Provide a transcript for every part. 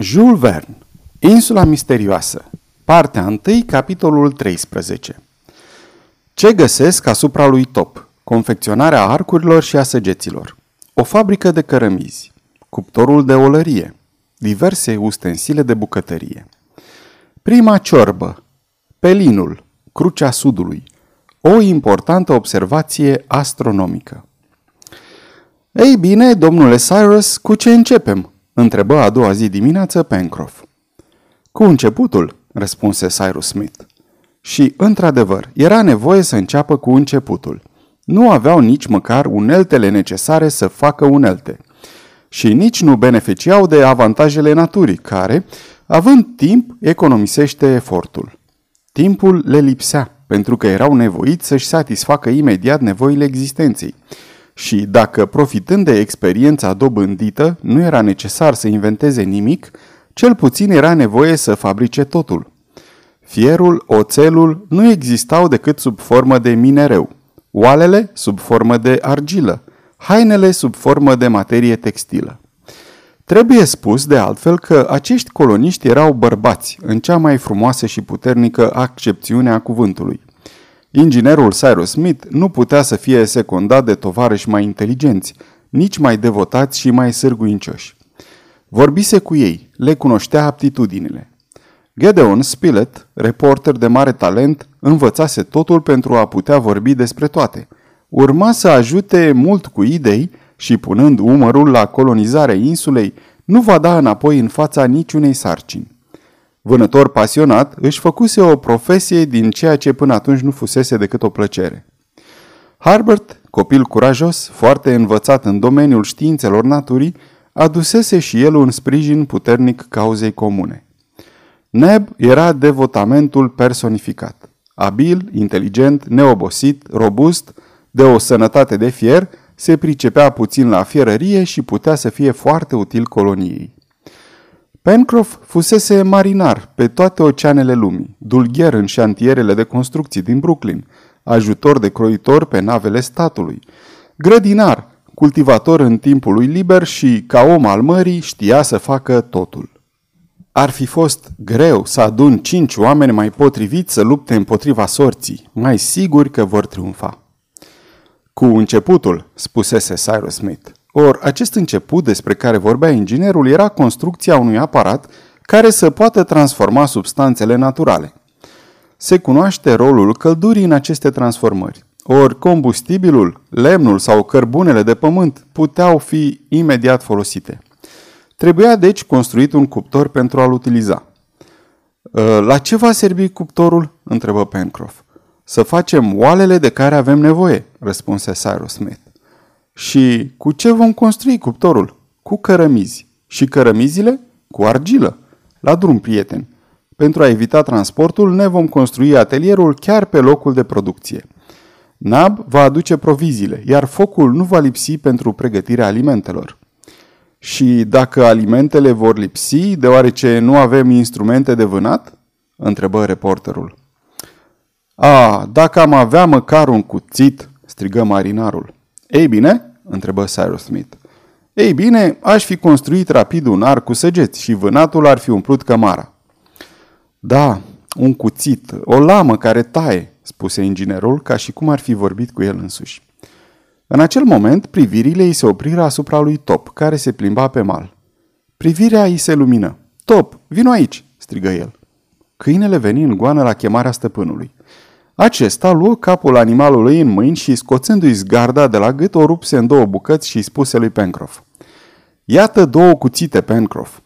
Jules Verne Insula misterioasă Partea 1, capitolul 13 Ce găsesc asupra lui Top? Confecționarea arcurilor și a săgeților. O fabrică de cărămizi. Cuptorul de olărie. Diverse ustensile de bucătărie. Prima ciorbă. Pelinul. Crucea Sudului. O importantă observație astronomică. Ei bine, domnule Cyrus, cu ce începem? Întrebă a doua zi dimineață Pencroff. Cu începutul, răspunse Cyrus Smith. Și, într-adevăr, era nevoie să înceapă cu începutul. Nu aveau nici măcar uneltele necesare să facă unelte. Și nici nu beneficiau de avantajele naturii, care, având timp, economisește efortul. Timpul le lipsea, pentru că erau nevoiți să-și satisfacă imediat nevoile existenței – și dacă, profitând de experiența dobândită, nu era necesar să inventeze nimic, cel puțin era nevoie să fabrice totul. Fierul, oțelul nu existau decât sub formă de minereu, oalele sub formă de argilă, hainele sub formă de materie textilă. Trebuie spus de altfel că acești coloniști erau bărbați, în cea mai frumoasă și puternică accepțiune a cuvântului. Inginerul Cyrus Smith nu putea să fie secundat de tovarăși mai inteligenți, nici mai devotați și mai sârguincioși. Vorbise cu ei, le cunoștea aptitudinile. Gedeon Spilett, reporter de mare talent, învățase totul pentru a putea vorbi despre toate. Urma să ajute mult cu idei și punând umărul la colonizarea insulei, nu va da înapoi în fața niciunei sarcini. Vânător pasionat, își făcuse o profesie din ceea ce până atunci nu fusese decât o plăcere. Harbert, copil curajos, foarte învățat în domeniul științelor naturii, adusese și el un sprijin puternic cauzei comune. Neb era devotamentul personificat. Abil, inteligent, neobosit, robust, de o sănătate de fier, se pricepea puțin la fierărie și putea să fie foarte util coloniei. Pencroff fusese marinar pe toate oceanele lumii, dulgher în șantierele de construcții din Brooklyn, ajutor de croitor pe navele statului, grădinar, cultivator în timpul lui liber și, ca om al mării, știa să facă totul. Ar fi fost greu să adun cinci oameni mai potriviți să lupte împotriva sorții, mai siguri că vor triumfa. Cu începutul, spusese Cyrus Smith, Or, acest început despre care vorbea inginerul era construcția unui aparat care să poată transforma substanțele naturale. Se cunoaște rolul căldurii în aceste transformări. Ori combustibilul, lemnul sau cărbunele de pământ puteau fi imediat folosite. Trebuia deci construit un cuptor pentru a-l utiliza. Ă, la ce va servi cuptorul? întrebă Pencroff. Să facem oalele de care avem nevoie, răspunse Cyrus Smith. Și cu ce vom construi cuptorul? Cu cărămizi. Și cărămizile? Cu argilă. La drum, prieten. Pentru a evita transportul, ne vom construi atelierul chiar pe locul de producție. Nab va aduce proviziile, iar focul nu va lipsi pentru pregătirea alimentelor. Și dacă alimentele vor lipsi, deoarece nu avem instrumente de vânat? întrebă reporterul. A, dacă am avea măcar un cuțit, strigă marinarul. Ei bine, întrebă Cyrus Smith. Ei bine, aș fi construit rapid un arc cu săgeți și vânatul ar fi umplut cămara. Da, un cuțit, o lamă care taie, spuse inginerul, ca și cum ar fi vorbit cu el însuși. În acel moment, privirile îi se opriră asupra lui Top, care se plimba pe mal. Privirea îi se lumină. Top, vino aici!" strigă el. Câinele veni în goană la chemarea stăpânului. Acesta luă capul animalului în mâini și, scoțându-i zgarda de la gât, o rupse în două bucăți și spuse lui Pencroff. Iată două cuțite, Pencroff.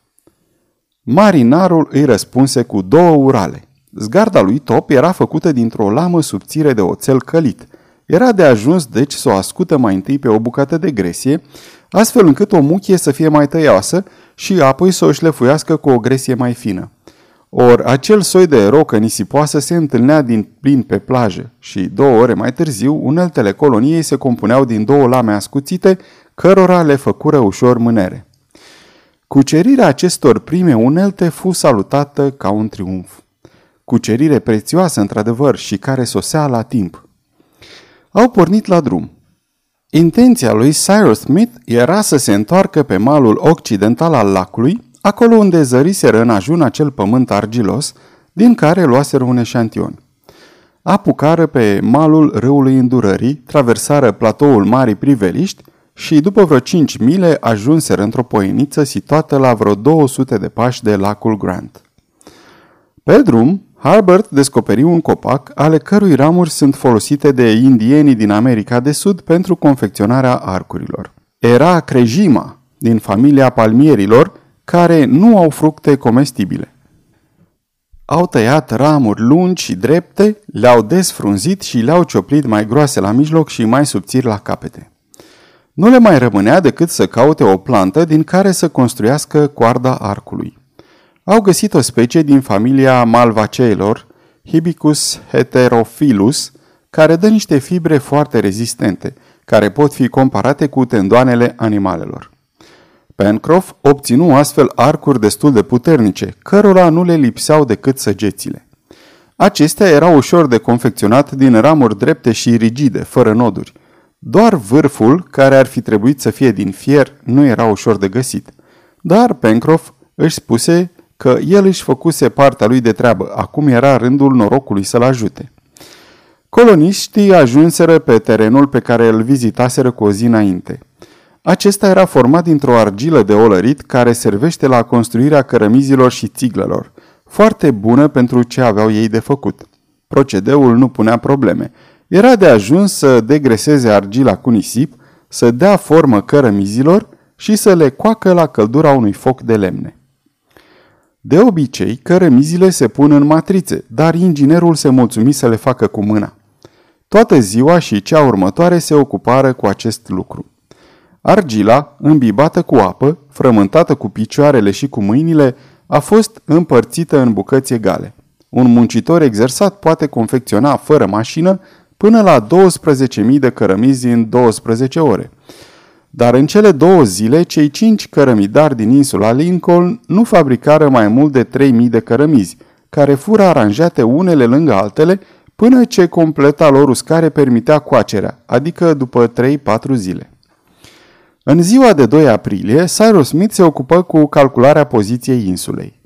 Marinarul îi răspunse cu două urale. Zgarda lui Top era făcută dintr-o lamă subțire de oțel călit. Era de ajuns, deci, să o ascută mai întâi pe o bucată de gresie, astfel încât o muchie să fie mai tăioasă și apoi să o șlefuiască cu o gresie mai fină. Or, acel soi de rocă nisipoasă se întâlnea din plin pe plajă și, două ore mai târziu, uneltele coloniei se compuneau din două lame ascuțite, cărora le făcură ușor mânere. Cucerirea acestor prime unelte fu salutată ca un triumf. Cucerire prețioasă, într-adevăr, și care sosea la timp. Au pornit la drum. Intenția lui Cyrus Smith era să se întoarcă pe malul occidental al lacului, acolo unde zăriseră în ajun acel pământ argilos, din care luaseră un eșantion. Apucară pe malul râului Îndurării, traversară platoul Marii Priveliști și după vreo 5 mile ajunseră într-o poieniță situată la vreo 200 de pași de lacul Grant. Pe drum, Harbert descoperi un copac ale cărui ramuri sunt folosite de indienii din America de Sud pentru confecționarea arcurilor. Era crejima din familia palmierilor care nu au fructe comestibile. Au tăiat ramuri lungi și drepte, le-au desfrunzit și le-au cioplit mai groase la mijloc și mai subțiri la capete. Nu le mai rămânea decât să caute o plantă din care să construiască coarda arcului. Au găsit o specie din familia malvaceilor, Hibicus heterophilus, care dă niște fibre foarte rezistente, care pot fi comparate cu tendoanele animalelor. Pencroff obținu astfel arcuri destul de puternice, cărora nu le lipseau decât săgețile. Acestea erau ușor de confecționat din ramuri drepte și rigide, fără noduri. Doar vârful, care ar fi trebuit să fie din fier, nu era ușor de găsit. Dar Pencroff își spuse că el își făcuse partea lui de treabă, acum era rândul norocului să-l ajute. Coloniștii ajunseră pe terenul pe care îl vizitaseră cu o zi înainte. Acesta era format dintr-o argilă de olărit care servește la construirea cărămizilor și țiglelor, foarte bună pentru ce aveau ei de făcut. Procedeul nu punea probleme. Era de ajuns să degreseze argila cu nisip, să dea formă cărămizilor și să le coacă la căldura unui foc de lemne. De obicei, cărămizile se pun în matrițe, dar inginerul se mulțumi să le facă cu mâna. Toată ziua și cea următoare se ocupară cu acest lucru. Argila, îmbibată cu apă, frământată cu picioarele și cu mâinile, a fost împărțită în bucăți egale. Un muncitor exersat poate confecționa fără mașină până la 12.000 de cărămizi în 12 ore. Dar în cele două zile, cei cinci cărămidari din insula Lincoln nu fabricară mai mult de 3.000 de cărămizi, care fură aranjate unele lângă altele până ce completa lor uscare permitea coacerea, adică după 3-4 zile. În ziua de 2 aprilie, Cyrus Smith se ocupă cu calcularea poziției insulei.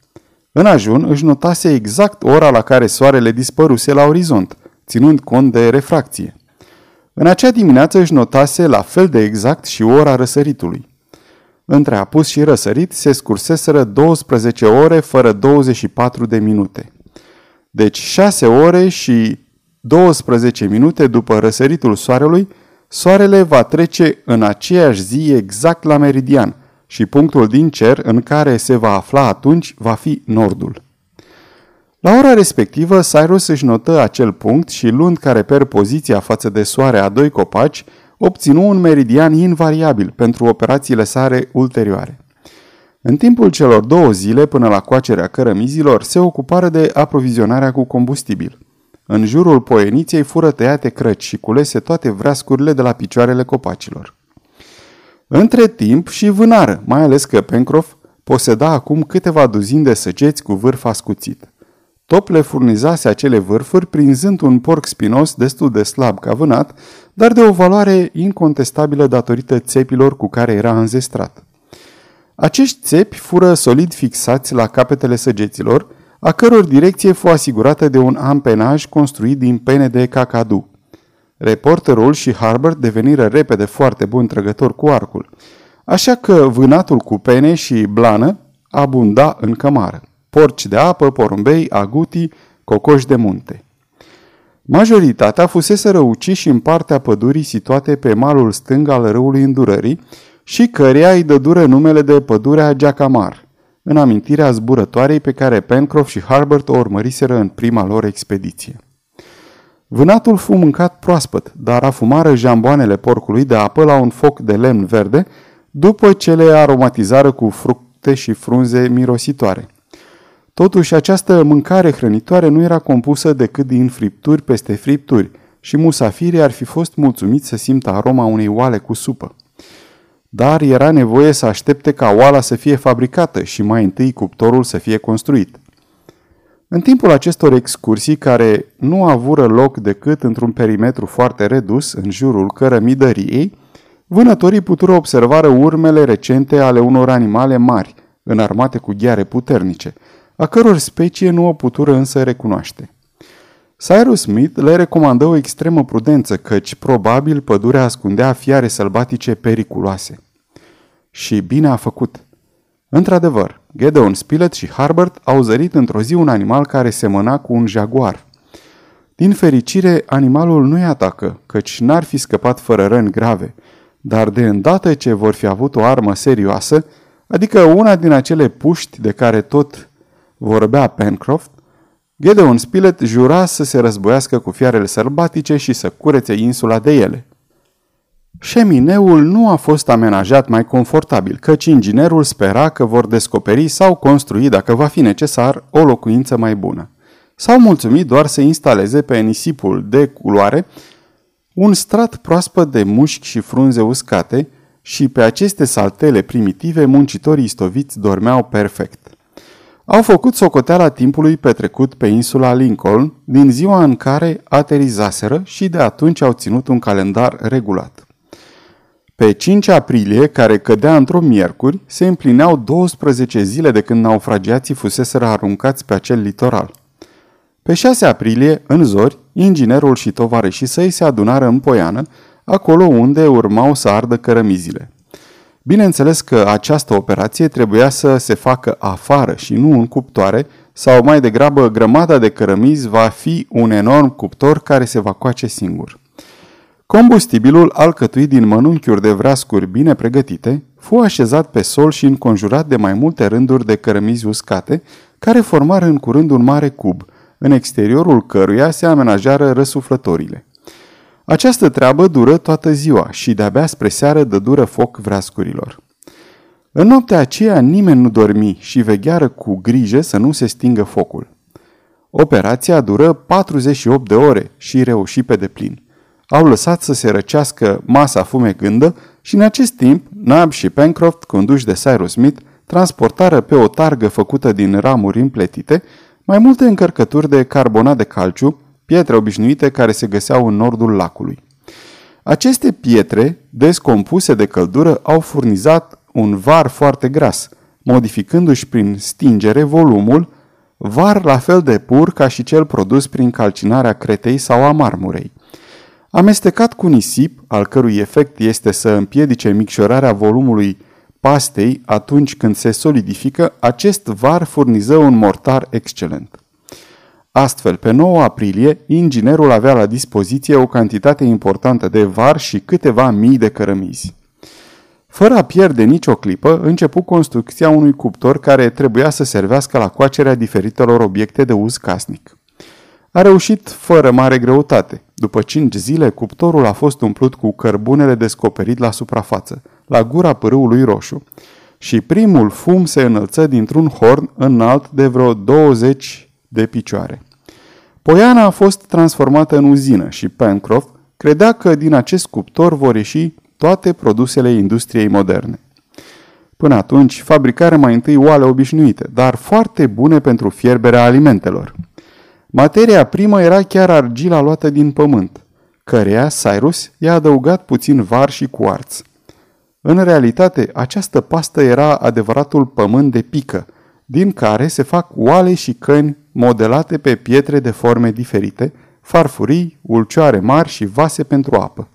În ajun își notase exact ora la care soarele dispăruse la orizont, ținând cont de refracție. În acea dimineață își notase la fel de exact și ora răsăritului. Între apus și răsărit se scurseseră 12 ore fără 24 de minute. Deci 6 ore și 12 minute după răsăritul soarelui, soarele va trece în aceeași zi exact la meridian și punctul din cer în care se va afla atunci va fi nordul. La ora respectivă, Cyrus își notă acel punct și luând care per poziția față de soare a doi copaci, obținu un meridian invariabil pentru operațiile sale ulterioare. În timpul celor două zile până la coacerea cărămizilor, se ocupară de aprovizionarea cu combustibil. În jurul poieniței fură tăiate crăci și culese toate vreascurile de la picioarele copacilor. Între timp și vânară, mai ales că Pencroff poseda acum câteva duzini de săgeți cu vârf ascuțit. Top le furnizase acele vârfuri prinzând un porc spinos destul de slab ca vânat, dar de o valoare incontestabilă datorită țepilor cu care era înzestrat. Acești țepi fură solid fixați la capetele săgeților, a căror direcție fu asigurată de un ampenaj construit din pene de cacadu. Reporterul și Harbert deveniră repede foarte bun trăgător cu arcul, așa că vânatul cu pene și blană abunda în cămară porci de apă, porumbei, aguti, cocoși de munte. Majoritatea fusese uciși în partea pădurii situate pe malul stâng al râului Îndurării și căreia îi dădură numele de pădurea Giacamar, în amintirea zburătoarei pe care Pencroff și Harbert o urmăriseră în prima lor expediție. Vânatul fu mâncat proaspăt, dar afumară jamboanele porcului de apă la un foc de lemn verde, după ce le aromatizară cu fructe și frunze mirositoare. Totuși, această mâncare hrănitoare nu era compusă decât din fripturi peste fripturi și musafirii ar fi fost mulțumiți să simtă aroma unei oale cu supă. Dar era nevoie să aștepte ca oala să fie fabricată și mai întâi cuptorul să fie construit. În timpul acestor excursii, care nu avură loc decât într-un perimetru foarte redus în jurul cărămidăriei, vânătorii putură observară urmele recente ale unor animale mari – înarmate cu gheare puternice, a căror specie nu o putură însă recunoaște. Cyrus Smith le recomandă o extremă prudență, căci probabil pădurea ascundea fiare sălbatice periculoase. Și bine a făcut. Într-adevăr, Gedeon Spilett și Harbert au zărit într-o zi un animal care semăna cu un jaguar. Din fericire, animalul nu-i atacă, căci n-ar fi scăpat fără răni grave, dar de îndată ce vor fi avut o armă serioasă, adică una din acele puști de care tot vorbea Pencroft, Gedeon Spilett jura să se războiască cu fiarele sălbatice și să curețe insula de ele. Șemineul nu a fost amenajat mai confortabil, căci inginerul spera că vor descoperi sau construi, dacă va fi necesar, o locuință mai bună. S-au mulțumit doar să instaleze pe nisipul de culoare un strat proaspăt de mușchi și frunze uscate și pe aceste saltele primitive muncitorii istoviți dormeau perfect. Au făcut socoteala timpului petrecut pe insula Lincoln din ziua în care aterizaseră și de atunci au ținut un calendar regulat. Pe 5 aprilie, care cădea într-o miercuri, se împlineau 12 zile de când naufragiații fuseseră aruncați pe acel litoral. Pe 6 aprilie, în zori, inginerul și tovarășii săi se adunară în Poiană, acolo unde urmau să ardă cărămizile. Bineînțeles că această operație trebuia să se facă afară și nu în cuptoare, sau mai degrabă grămada de cărămizi va fi un enorm cuptor care se va coace singur. Combustibilul, alcătuit din mănunchiuri de vreascuri bine pregătite, fu așezat pe sol și înconjurat de mai multe rânduri de cărămizi uscate, care formară în curând un mare cub, în exteriorul căruia se amenajară răsuflătorile. Această treabă dură toată ziua și de-abia spre seară dă dură foc vreascurilor. În noaptea aceea nimeni nu dormi și vegheară cu grijă să nu se stingă focul. Operația dură 48 de ore și reuși pe deplin. Au lăsat să se răcească masa fumegândă și în acest timp Nab și Pencroft, conduși de Cyrus Smith, transportară pe o targă făcută din ramuri împletite mai multe încărcături de carbonat de calciu, pietre obișnuite care se găseau în nordul lacului. Aceste pietre, descompuse de căldură, au furnizat un var foarte gras, modificându-și prin stingere volumul, var la fel de pur ca și cel produs prin calcinarea cretei sau a marmurei. Amestecat cu nisip, al cărui efect este să împiedice micșorarea volumului pastei atunci când se solidifică, acest var furniză un mortar excelent. Astfel, pe 9 aprilie, inginerul avea la dispoziție o cantitate importantă de var și câteva mii de cărămizi. Fără a pierde nicio clipă, începu construcția unui cuptor care trebuia să servească la coacerea diferitelor obiecte de uz casnic. A reușit fără mare greutate. După cinci zile, cuptorul a fost umplut cu cărbunele descoperit la suprafață, la gura pârâului roșu, și primul fum se înălță dintr-un horn înalt de vreo 20 de picioare. Poiana a fost transformată în uzină și Pencroft credea că din acest cuptor vor ieși toate produsele industriei moderne. Până atunci, fabricarea mai întâi oale obișnuite, dar foarte bune pentru fierberea alimentelor. Materia primă era chiar argila luată din pământ, căreia Cyrus i-a adăugat puțin var și cuarț. În realitate, această pastă era adevăratul pământ de pică, din care se fac oale și căni modelate pe pietre de forme diferite, farfurii, ulcioare mari și vase pentru apă.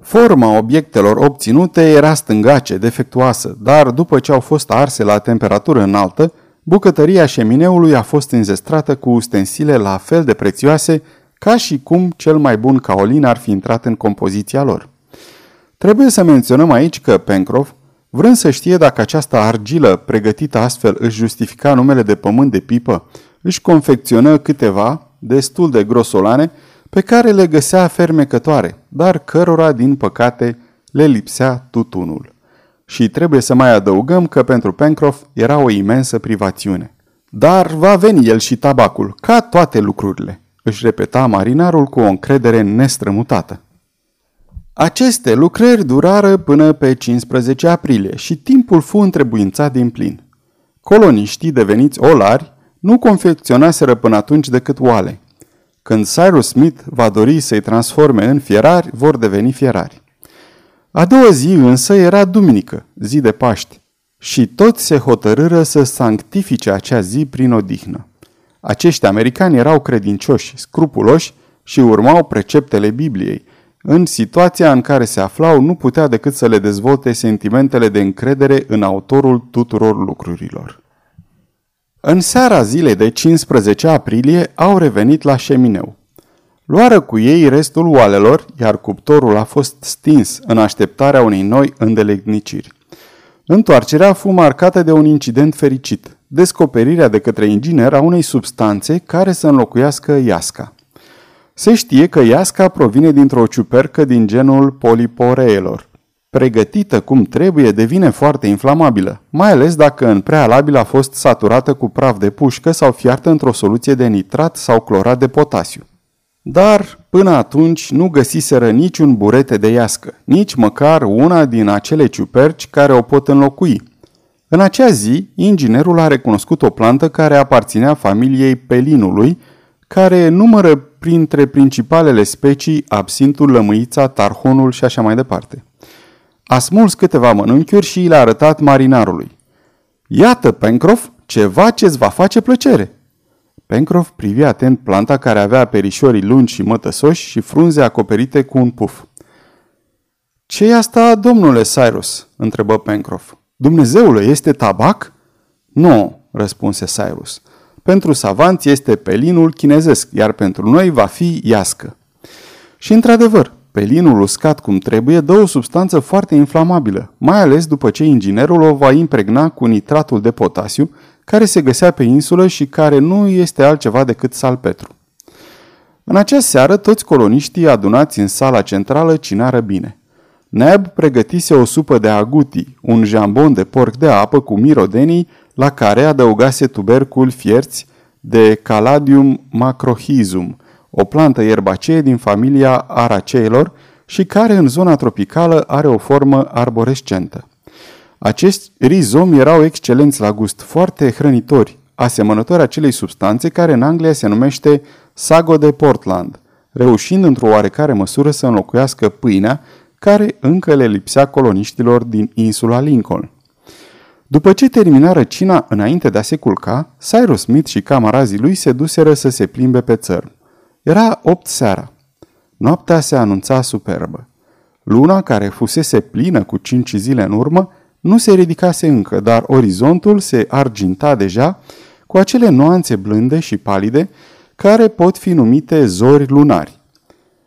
Forma obiectelor obținute era stângace, defectuoasă, dar după ce au fost arse la temperatură înaltă, bucătăria șemineului a fost înzestrată cu ustensile la fel de prețioase ca și cum cel mai bun caolin ar fi intrat în compoziția lor. Trebuie să menționăm aici că Pencroff, vrând să știe dacă această argilă pregătită astfel își justifica numele de pământ de pipă, își confecționă câteva, destul de grosolane, pe care le găsea fermecătoare, dar cărora, din păcate, le lipsea tutunul. Și trebuie să mai adăugăm că pentru Pencroff era o imensă privațiune. Dar va veni el și tabacul, ca toate lucrurile, își repeta marinarul cu o încredere nestrămutată. Aceste lucrări durară până pe 15 aprilie și timpul fu întrebuințat din plin. Coloniștii deveniți olari nu confecționaseră până atunci decât oale. Când Cyrus Smith va dori să-i transforme în fierari, vor deveni fierari. A doua zi însă era duminică, zi de Paști. Și toți se hotărâră să sanctifice acea zi prin odihnă. Acești americani erau credincioși, scrupuloși și urmau preceptele Bibliei. În situația în care se aflau, nu putea decât să le dezvolte sentimentele de încredere în autorul tuturor lucrurilor. În seara zilei de 15 aprilie au revenit la șemineu. Luară cu ei restul oalelor, iar cuptorul a fost stins în așteptarea unei noi îndelegniciri. Întoarcerea fu marcată de un incident fericit, descoperirea de către inginer a unei substanțe care să înlocuiască iasca. Se știe că iasca provine dintr-o ciupercă din genul poliporeelor. Pregătită cum trebuie, devine foarte inflamabilă, mai ales dacă în prealabil a fost saturată cu praf de pușcă sau fiartă într-o soluție de nitrat sau clorat de potasiu. Dar până atunci nu găsiseră niciun burete de iască, nici măcar una din acele ciuperci care o pot înlocui. În acea zi, inginerul a recunoscut o plantă care aparținea familiei pelinului, care numără printre principalele specii absintul, lămâița, tarhonul și așa mai departe. A smuls câteva mănânchiuri și le-a arătat marinarului. Iată, Pencroff, ceva ce-ți va face plăcere. Pencroff privi atent planta care avea perișorii lungi și mătăsoși și frunze acoperite cu un puf. ce e asta, domnule Cyrus?" întrebă Pencroff. Dumnezeule, este tabac?" Nu," răspunse Cyrus. Pentru savanți este pelinul chinezesc, iar pentru noi va fi iască. Și într-adevăr, pelinul uscat cum trebuie dă o substanță foarte inflamabilă, mai ales după ce inginerul o va impregna cu nitratul de potasiu, care se găsea pe insulă și care nu este altceva decât salpetru. În acea seară, toți coloniștii adunați în sala centrală cinară bine. Neb pregătise o supă de aguti, un jambon de porc de apă cu mirodenii, la care adăugase tubercul fierți de Caladium macrohizum, o plantă ierbacee din familia araceilor și care în zona tropicală are o formă arborescentă. Acești rizomi erau excelenți la gust, foarte hrănitori, asemănători acelei substanțe care în Anglia se numește sago de Portland, reușind într-o oarecare măsură să înlocuiască pâinea care încă le lipsea coloniștilor din insula Lincoln. După ce terminară cina înainte de a se culca, Cyrus Smith și camarazii lui se duseră să se plimbe pe țărm. Era opt seara. Noaptea se anunța superbă. Luna, care fusese plină cu cinci zile în urmă, nu se ridicase încă, dar orizontul se arginta deja cu acele nuanțe blânde și palide care pot fi numite zori lunari.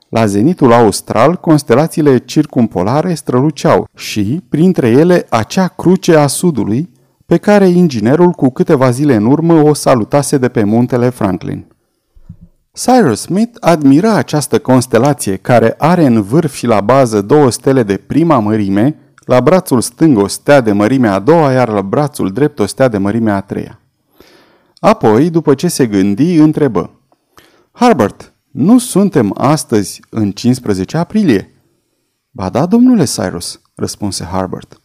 La zenitul austral, constelațiile circumpolare străluceau și, printre ele, acea cruce a sudului, pe care inginerul cu câteva zile în urmă o salutase de pe muntele Franklin. Cyrus Smith admira această constelație care are în vârf și la bază două stele de prima mărime, la brațul stâng o stea de mărimea a doua, iar la brațul drept o stea de mărimea a treia. Apoi, după ce se gândi, întrebă. Harbert, nu suntem astăzi în 15 aprilie? Ba da, domnule Cyrus, răspunse Harbert.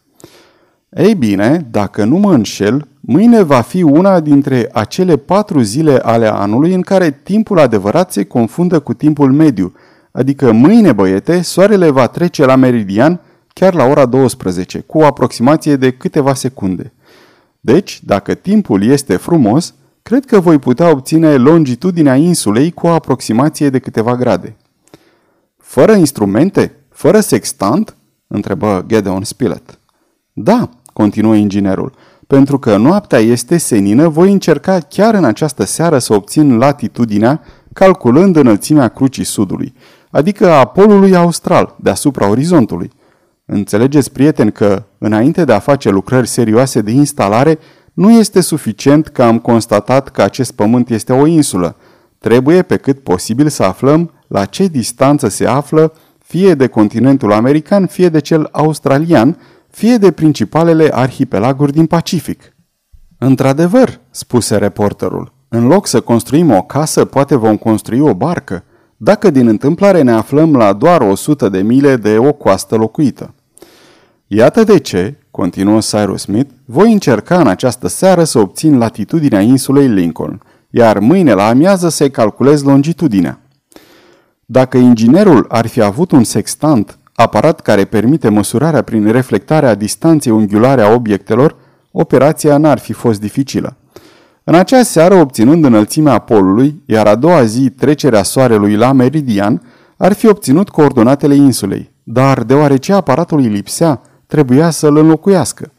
Ei bine, dacă nu mă înșel, mâine va fi una dintre acele patru zile ale anului în care timpul adevărat se confundă cu timpul mediu, adică mâine, băiete, soarele va trece la meridian chiar la ora 12, cu o aproximație de câteva secunde. Deci, dacă timpul este frumos, cred că voi putea obține longitudinea insulei cu o aproximație de câteva grade. Fără instrumente? Fără sextant? întrebă Gedeon Spilett. Da, continuă inginerul, pentru că noaptea este senină, voi încerca chiar în această seară să obțin latitudinea calculând înălțimea crucii sudului, adică a polului austral, deasupra orizontului. Înțelegeți, prieten, că, înainte de a face lucrări serioase de instalare, nu este suficient că am constatat că acest pământ este o insulă. Trebuie pe cât posibil să aflăm la ce distanță se află fie de continentul american, fie de cel australian, fie de principalele arhipelaguri din Pacific. Într-adevăr, spuse reporterul, în loc să construim o casă, poate vom construi o barcă dacă din întâmplare ne aflăm la doar 100 de mile de o coastă locuită. Iată de ce, continuă Cyrus Smith, voi încerca în această seară să obțin latitudinea insulei Lincoln, iar mâine la amiază să-i calculez longitudinea. Dacă inginerul ar fi avut un sextant, aparat care permite măsurarea prin reflectarea distanței unghiulare a obiectelor, Operația n-ar fi fost dificilă. În acea seară, obținând înălțimea polului, iar a doua zi trecerea soarelui la meridian, ar fi obținut coordonatele insulei, dar deoarece aparatul îi lipsea, trebuia să-l înlocuiască.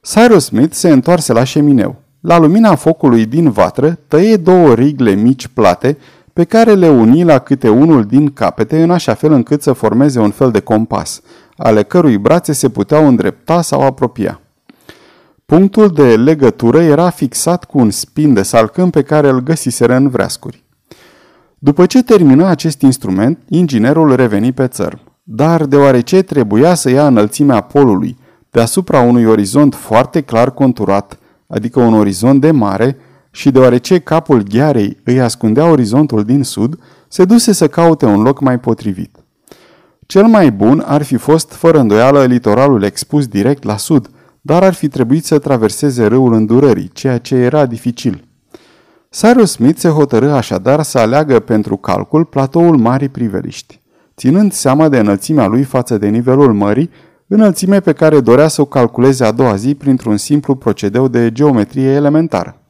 Cyrus Smith se întoarse la șemineu. La lumina focului din vatră, tăie două rigle mici plate, pe care le uni la câte unul din capete, în așa fel încât să formeze un fel de compas, ale cărui brațe se puteau îndrepta sau apropia. Punctul de legătură era fixat cu un spin de salcâm pe care îl găsiseră în vreascuri. După ce termină acest instrument, inginerul reveni pe țărm. Dar deoarece trebuia să ia înălțimea polului deasupra unui orizont foarte clar conturat, adică un orizont de mare, și deoarece capul ghearei îi ascundea orizontul din sud, se duse să caute un loc mai potrivit. Cel mai bun ar fi fost, fără îndoială, litoralul expus direct la sud, dar ar fi trebuit să traverseze râul îndurării, ceea ce era dificil. Cyrus Smith se hotărâ așadar să aleagă pentru calcul platoul Marii Priveliști, ținând seama de înălțimea lui față de nivelul mării, înălțime pe care dorea să o calculeze a doua zi printr-un simplu procedeu de geometrie elementară.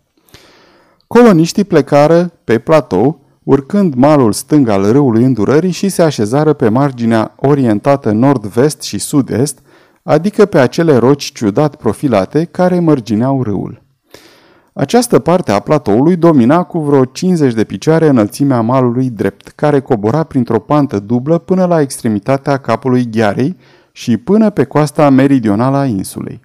Coloniștii plecară pe platou, urcând malul stâng al râului îndurării și se așezară pe marginea orientată nord-vest și sud-est, adică pe acele roci ciudat profilate care mărgineau râul. Această parte a platoului domina cu vreo 50 de picioare înălțimea malului drept, care cobora printr-o pantă dublă până la extremitatea capului ghearei și până pe coasta meridională a insulei.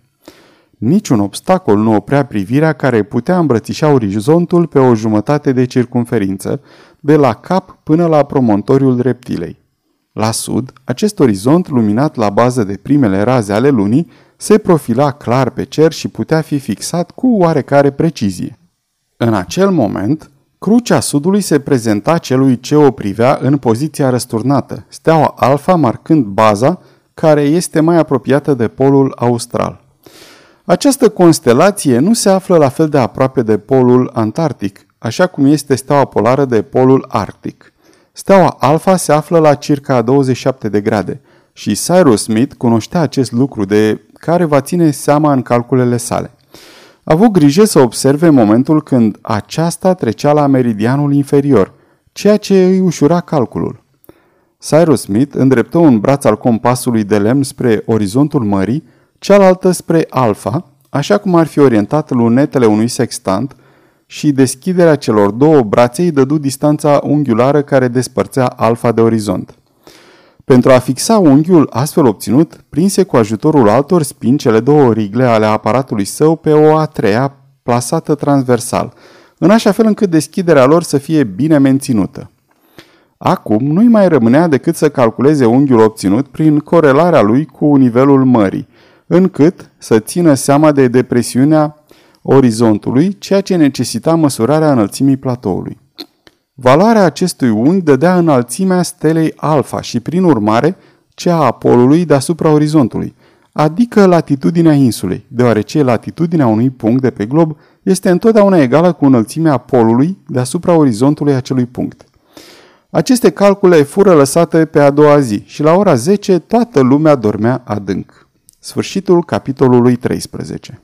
Niciun obstacol nu oprea privirea care putea îmbrățișa orizontul pe o jumătate de circumferință, de la cap până la promontoriul reptilei. La sud, acest orizont, luminat la bază de primele raze ale lunii, se profila clar pe cer și putea fi fixat cu oarecare precizie. În acel moment, crucea sudului se prezenta celui ce o privea în poziția răsturnată, steaua alfa marcând baza care este mai apropiată de polul austral. Această constelație nu se află la fel de aproape de polul antarctic, așa cum este steaua polară de polul arctic. Steaua alfa se află la circa 27 de grade și Cyrus Smith cunoștea acest lucru de care va ține seama în calculele sale. A avut grijă să observe momentul când aceasta trecea la meridianul inferior, ceea ce îi ușura calculul. Cyrus Smith îndreptă un braț al compasului de lemn spre orizontul mării, cealaltă spre alfa, așa cum ar fi orientat lunetele unui sextant, și deschiderea celor două brațe îi dădu distanța unghiulară care despărțea alfa de orizont. Pentru a fixa unghiul astfel obținut, prinse cu ajutorul altor spin cele două rigle ale aparatului său pe o a treia plasată transversal, în așa fel încât deschiderea lor să fie bine menținută. Acum nu-i mai rămânea decât să calculeze unghiul obținut prin corelarea lui cu nivelul mării, încât să țină seama de depresiunea orizontului, ceea ce necesita măsurarea înălțimii platoului. Valoarea acestui unghi dădea înălțimea stelei alfa și, prin urmare, cea a polului deasupra orizontului, adică latitudinea insulei, deoarece latitudinea unui punct de pe glob este întotdeauna egală cu înălțimea polului deasupra orizontului acelui punct. Aceste calcule fură lăsate pe a doua zi și la ora 10 toată lumea dormea adânc. Sfârșitul capitolului 13